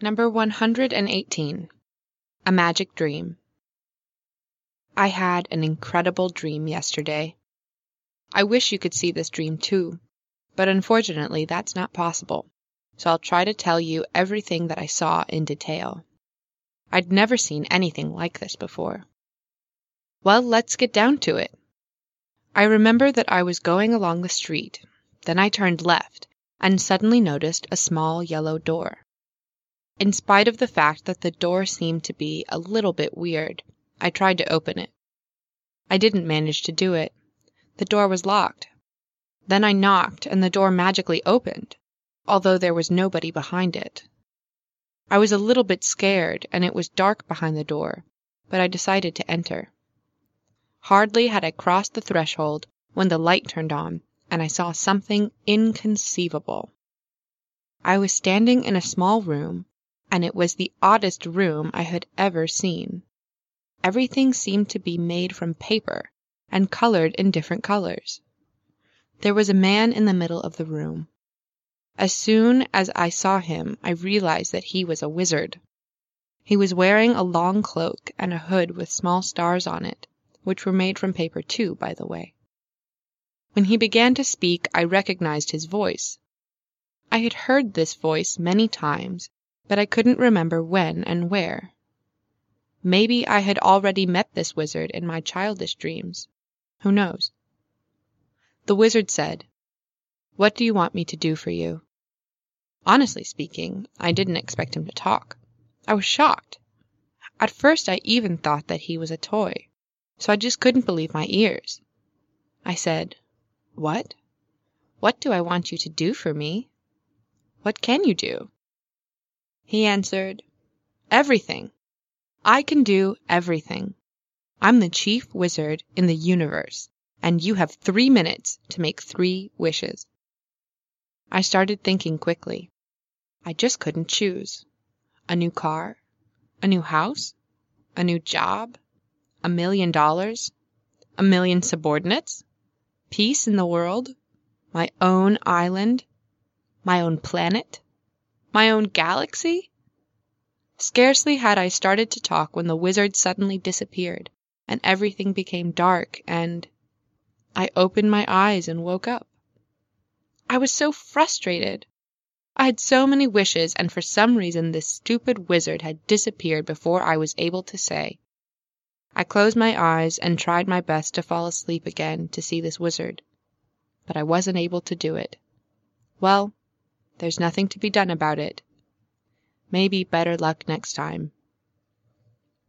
Number 118 A Magic Dream. I had an incredible dream yesterday. I wish you could see this dream too, but unfortunately that's not possible, so I'll try to tell you everything that I saw in detail. I'd never seen anything like this before. Well, let's get down to it. I remember that I was going along the street, then I turned left and suddenly noticed a small yellow door. In spite of the fact that the door seemed to be a little bit weird, I tried to open it. I didn't manage to do it. The door was locked. Then I knocked and the door magically opened, although there was nobody behind it. I was a little bit scared and it was dark behind the door, but I decided to enter. Hardly had I crossed the threshold when the light turned on and I saw something inconceivable. I was standing in a small room and it was the oddest room I had ever seen. Everything seemed to be made from paper and colored in different colors. There was a man in the middle of the room. As soon as I saw him, I realized that he was a wizard. He was wearing a long cloak and a hood with small stars on it, which were made from paper too, by the way. When he began to speak, I recognized his voice. I had heard this voice many times but I couldn't remember when and where. Maybe I had already met this wizard in my childish dreams. Who knows? The wizard said, What do you want me to do for you? Honestly speaking, I didn't expect him to talk. I was shocked. At first, I even thought that he was a toy, so I just couldn't believe my ears. I said, What? What do I want you to do for me? What can you do? He answered, Everything. I can do everything. I'm the chief wizard in the universe, and you have three minutes to make three wishes. I started thinking quickly. I just couldn't choose. A new car? A new house? A new job? A million dollars? A million subordinates? Peace in the world? My own island? My own planet? My own galaxy? Scarcely had I started to talk when the wizard suddenly disappeared, and everything became dark, and I opened my eyes and woke up. I was so frustrated. I had so many wishes, and for some reason this stupid wizard had disappeared before I was able to say. I closed my eyes and tried my best to fall asleep again to see this wizard, but I wasn't able to do it. Well, there's nothing to be done about it. Maybe better luck next time.